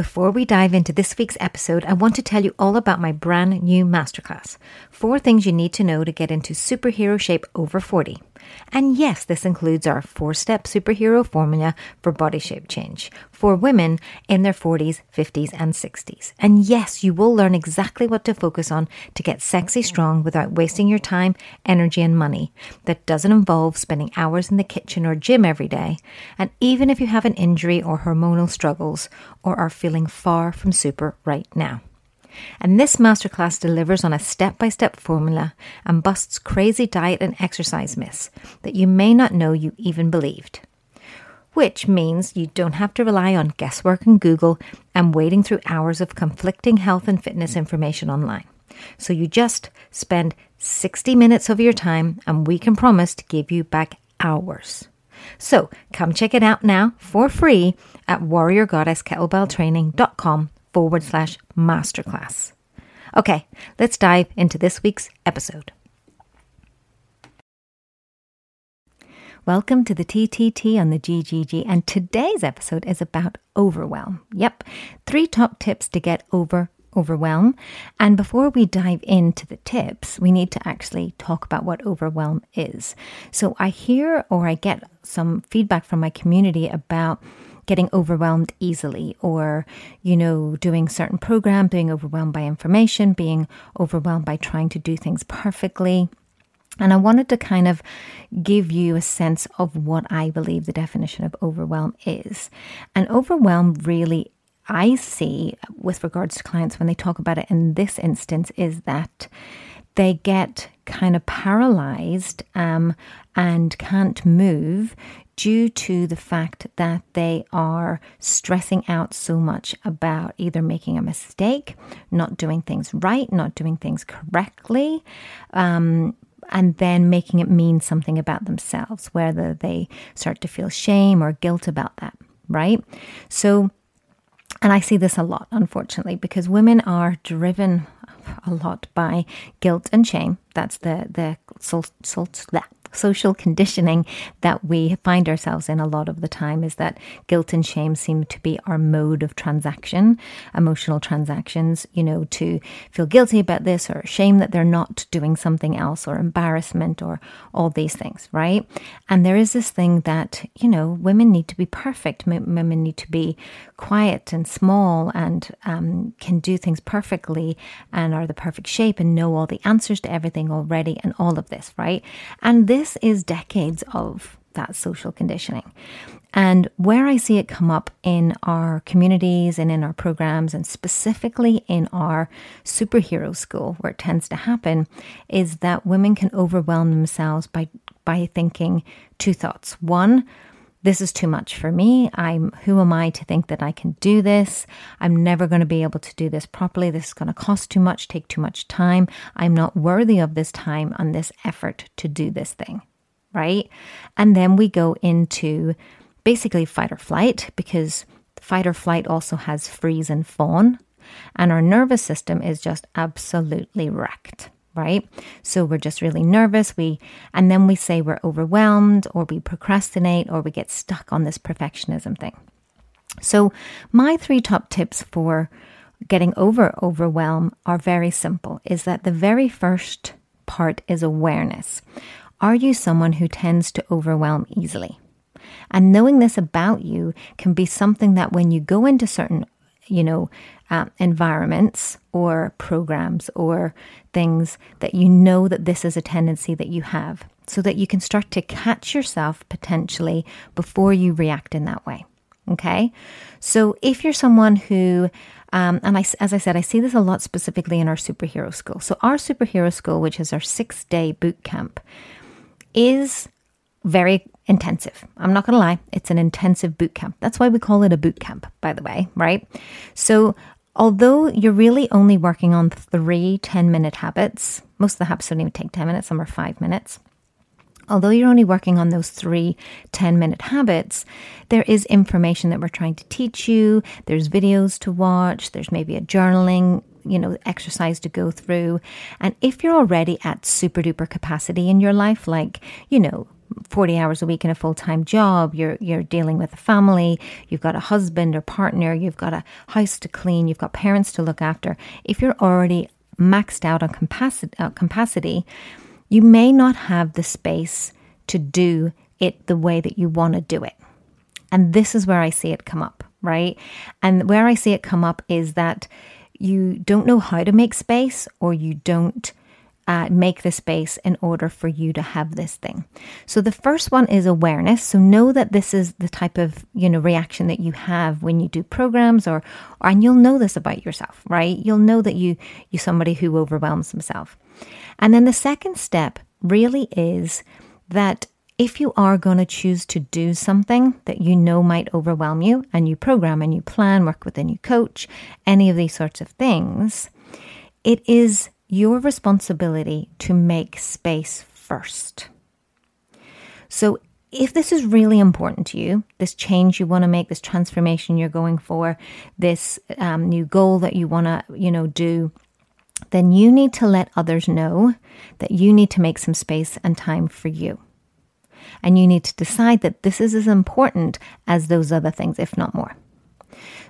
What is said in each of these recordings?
Before we dive into this week's episode, I want to tell you all about my brand new masterclass Four Things You Need to Know to Get into Superhero Shape Over 40. And yes, this includes our four step superhero formula for body shape change for women in their 40s, 50s, and 60s. And yes, you will learn exactly what to focus on to get sexy strong without wasting your time, energy, and money. That doesn't involve spending hours in the kitchen or gym every day. And even if you have an injury or hormonal struggles or are feeling far from super right now. And this masterclass delivers on a step by step formula and busts crazy diet and exercise myths that you may not know you even believed. Which means you don't have to rely on guesswork and Google and wading through hours of conflicting health and fitness information online. So you just spend 60 minutes of your time and we can promise to give you back hours. So come check it out now for free at warriorgoddesskettlebelltraining.com forward slash masterclass. Okay, let's dive into this week's episode. Welcome to the TTT on the GGG, and today's episode is about overwhelm. Yep, three top tips to get over overwhelm. And before we dive into the tips, we need to actually talk about what overwhelm is. So I hear or I get some feedback from my community about getting overwhelmed easily or, you know, doing certain program, being overwhelmed by information, being overwhelmed by trying to do things perfectly. And I wanted to kind of give you a sense of what I believe the definition of overwhelm is. And overwhelm really I see with regards to clients when they talk about it in this instance is that they get kind of paralyzed um, and can't move due to the fact that they are stressing out so much about either making a mistake, not doing things right, not doing things correctly, um, and then making it mean something about themselves, whether they start to feel shame or guilt about that, right? So, and I see this a lot, unfortunately, because women are driven a lot by guilt and shame. That's the the salt, salt, social conditioning that we find ourselves in a lot of the time is that guilt and shame seem to be our mode of transaction, emotional transactions, you know, to feel guilty about this or shame that they're not doing something else or embarrassment or all these things, right? And there is this thing that, you know, women need to be perfect. Women need to be quiet and small and um, can do things perfectly and are the perfect shape and know all the answers to everything already and all of this, right? And this this is decades of that social conditioning. And where I see it come up in our communities and in our programs, and specifically in our superhero school, where it tends to happen, is that women can overwhelm themselves by, by thinking two thoughts. One, this is too much for me. I'm who am I to think that I can do this? I'm never going to be able to do this properly. This is going to cost too much, take too much time. I'm not worthy of this time and this effort to do this thing, right? And then we go into basically fight or flight because fight or flight also has freeze and fawn, and our nervous system is just absolutely wrecked right? So we're just really nervous. We and then we say we're overwhelmed or we procrastinate or we get stuck on this perfectionism thing. So my three top tips for getting over overwhelm are very simple. Is that the very first part is awareness. Are you someone who tends to overwhelm easily? And knowing this about you can be something that when you go into certain, you know, uh, environments or programs or things that you know that this is a tendency that you have so that you can start to catch yourself potentially before you react in that way. Okay. So if you're someone who, um, and I, as I said, I see this a lot specifically in our superhero school. So our superhero school, which is our six day boot camp, is very intensive. I'm not going to lie, it's an intensive boot camp. That's why we call it a boot camp, by the way, right? So Although you're really only working on three 10 minute habits, most of the habits don't even take 10 minutes, some are five minutes. Although you're only working on those three 10 minute habits, there is information that we're trying to teach you. There's videos to watch. There's maybe a journaling, you know, exercise to go through. And if you're already at super duper capacity in your life, like, you know, 40 hours a week in a full-time job, you're you're dealing with a family, you've got a husband or partner, you've got a house to clean, you've got parents to look after. If you're already maxed out on capacity, uh, capacity you may not have the space to do it the way that you want to do it. And this is where I see it come up, right? And where I see it come up is that you don't know how to make space or you don't uh, make the space in order for you to have this thing. So the first one is awareness. So know that this is the type of you know reaction that you have when you do programs, or, or and you'll know this about yourself, right? You'll know that you you somebody who overwhelms himself. And then the second step really is that if you are going to choose to do something that you know might overwhelm you, and you program and you plan, work with a new coach, any of these sorts of things, it is your responsibility to make space first. So, if this is really important to you, this change you want to make, this transformation you're going for, this um, new goal that you want to, you know, do, then you need to let others know that you need to make some space and time for you. And you need to decide that this is as important as those other things, if not more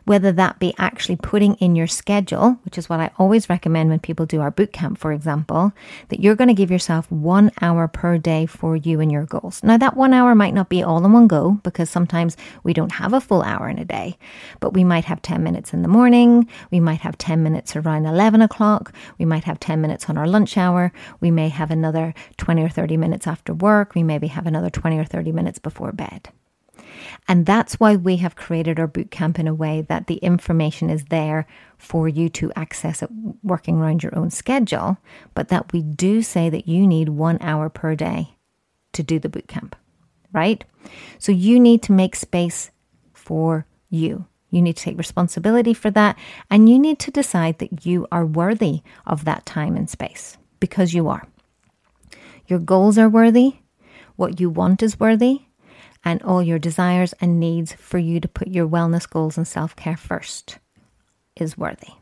whether that be actually putting in your schedule, which is what I always recommend when people do our boot camp, for example, that you're going to give yourself one hour per day for you and your goals. Now, that one hour might not be all in one go because sometimes we don't have a full hour in a day, but we might have 10 minutes in the morning. We might have 10 minutes around 11 o'clock. We might have 10 minutes on our lunch hour. We may have another 20 or 30 minutes after work. We maybe have another 20 or 30 minutes before bed. And that's why we have created our bootcamp in a way that the information is there for you to access it working around your own schedule, but that we do say that you need one hour per day to do the bootcamp, right? So you need to make space for you. You need to take responsibility for that, and you need to decide that you are worthy of that time and space because you are. Your goals are worthy, what you want is worthy, and all your desires and needs for you to put your wellness goals and self care first is worthy.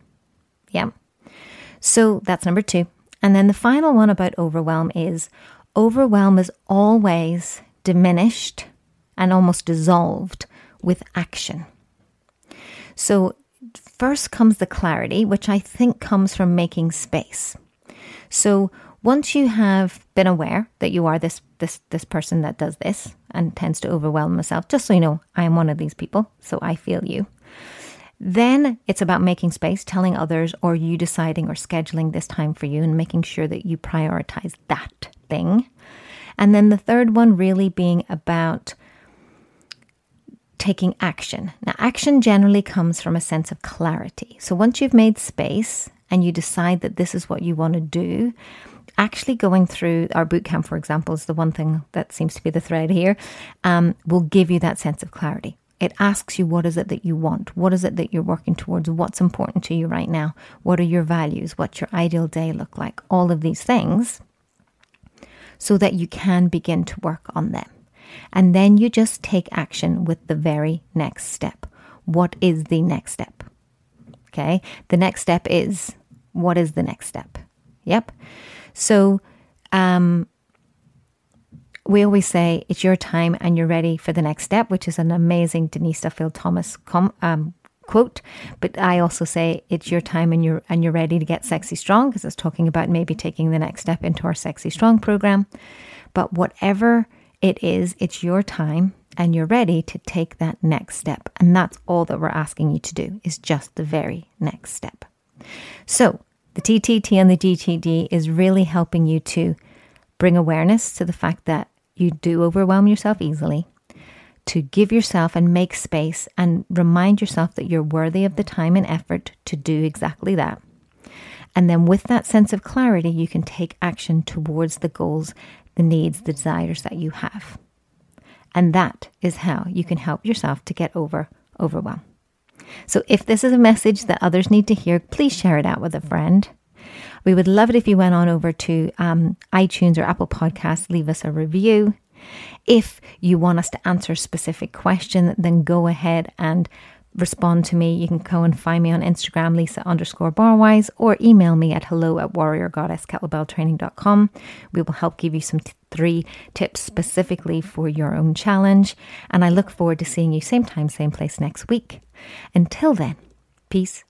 Yeah. So that's number two. And then the final one about overwhelm is overwhelm is always diminished and almost dissolved with action. So, first comes the clarity, which I think comes from making space. So, once you have been aware that you are this this this person that does this and tends to overwhelm myself, just so you know, I am one of these people, so I feel you. Then it's about making space, telling others, or you deciding or scheduling this time for you and making sure that you prioritize that thing. And then the third one really being about taking action. Now, action generally comes from a sense of clarity. So once you've made space and you decide that this is what you want to do, actually going through our boot camp, for example, is the one thing that seems to be the thread here, um, will give you that sense of clarity. It asks you what is it that you want? What is it that you're working towards? What's important to you right now? What are your values? What's your ideal day look like? All of these things so that you can begin to work on them. And then you just take action with the very next step. What is the next step? Okay. The next step is what is the next step? Yep. So, um, we always say it's your time and you're ready for the next step, which is an amazing Denise Duffield Thomas com- um, quote. But I also say it's your time and you're and you're ready to get sexy strong because it's talking about maybe taking the next step into our sexy strong program. But whatever it is, it's your time and you're ready to take that next step. And that's all that we're asking you to do is just the very next step. So the TTT and the GGG is really helping you to bring awareness to the fact that you do overwhelm yourself easily, to give yourself and make space and remind yourself that you're worthy of the time and effort to do exactly that. And then with that sense of clarity, you can take action towards the goals, the needs, the desires that you have. And that is how you can help yourself to get over overwhelm. So if this is a message that others need to hear, please share it out with a friend. We would love it if you went on over to um, iTunes or Apple Podcasts, leave us a review. If you want us to answer a specific question, then go ahead and respond to me, you can go and find me on Instagram, Lisa underscore barwise, or email me at hello at warriorgoddesskettlebelltraining.com. We will help give you some t- three tips specifically for your own challenge. And I look forward to seeing you same time, same place next week. Until then, peace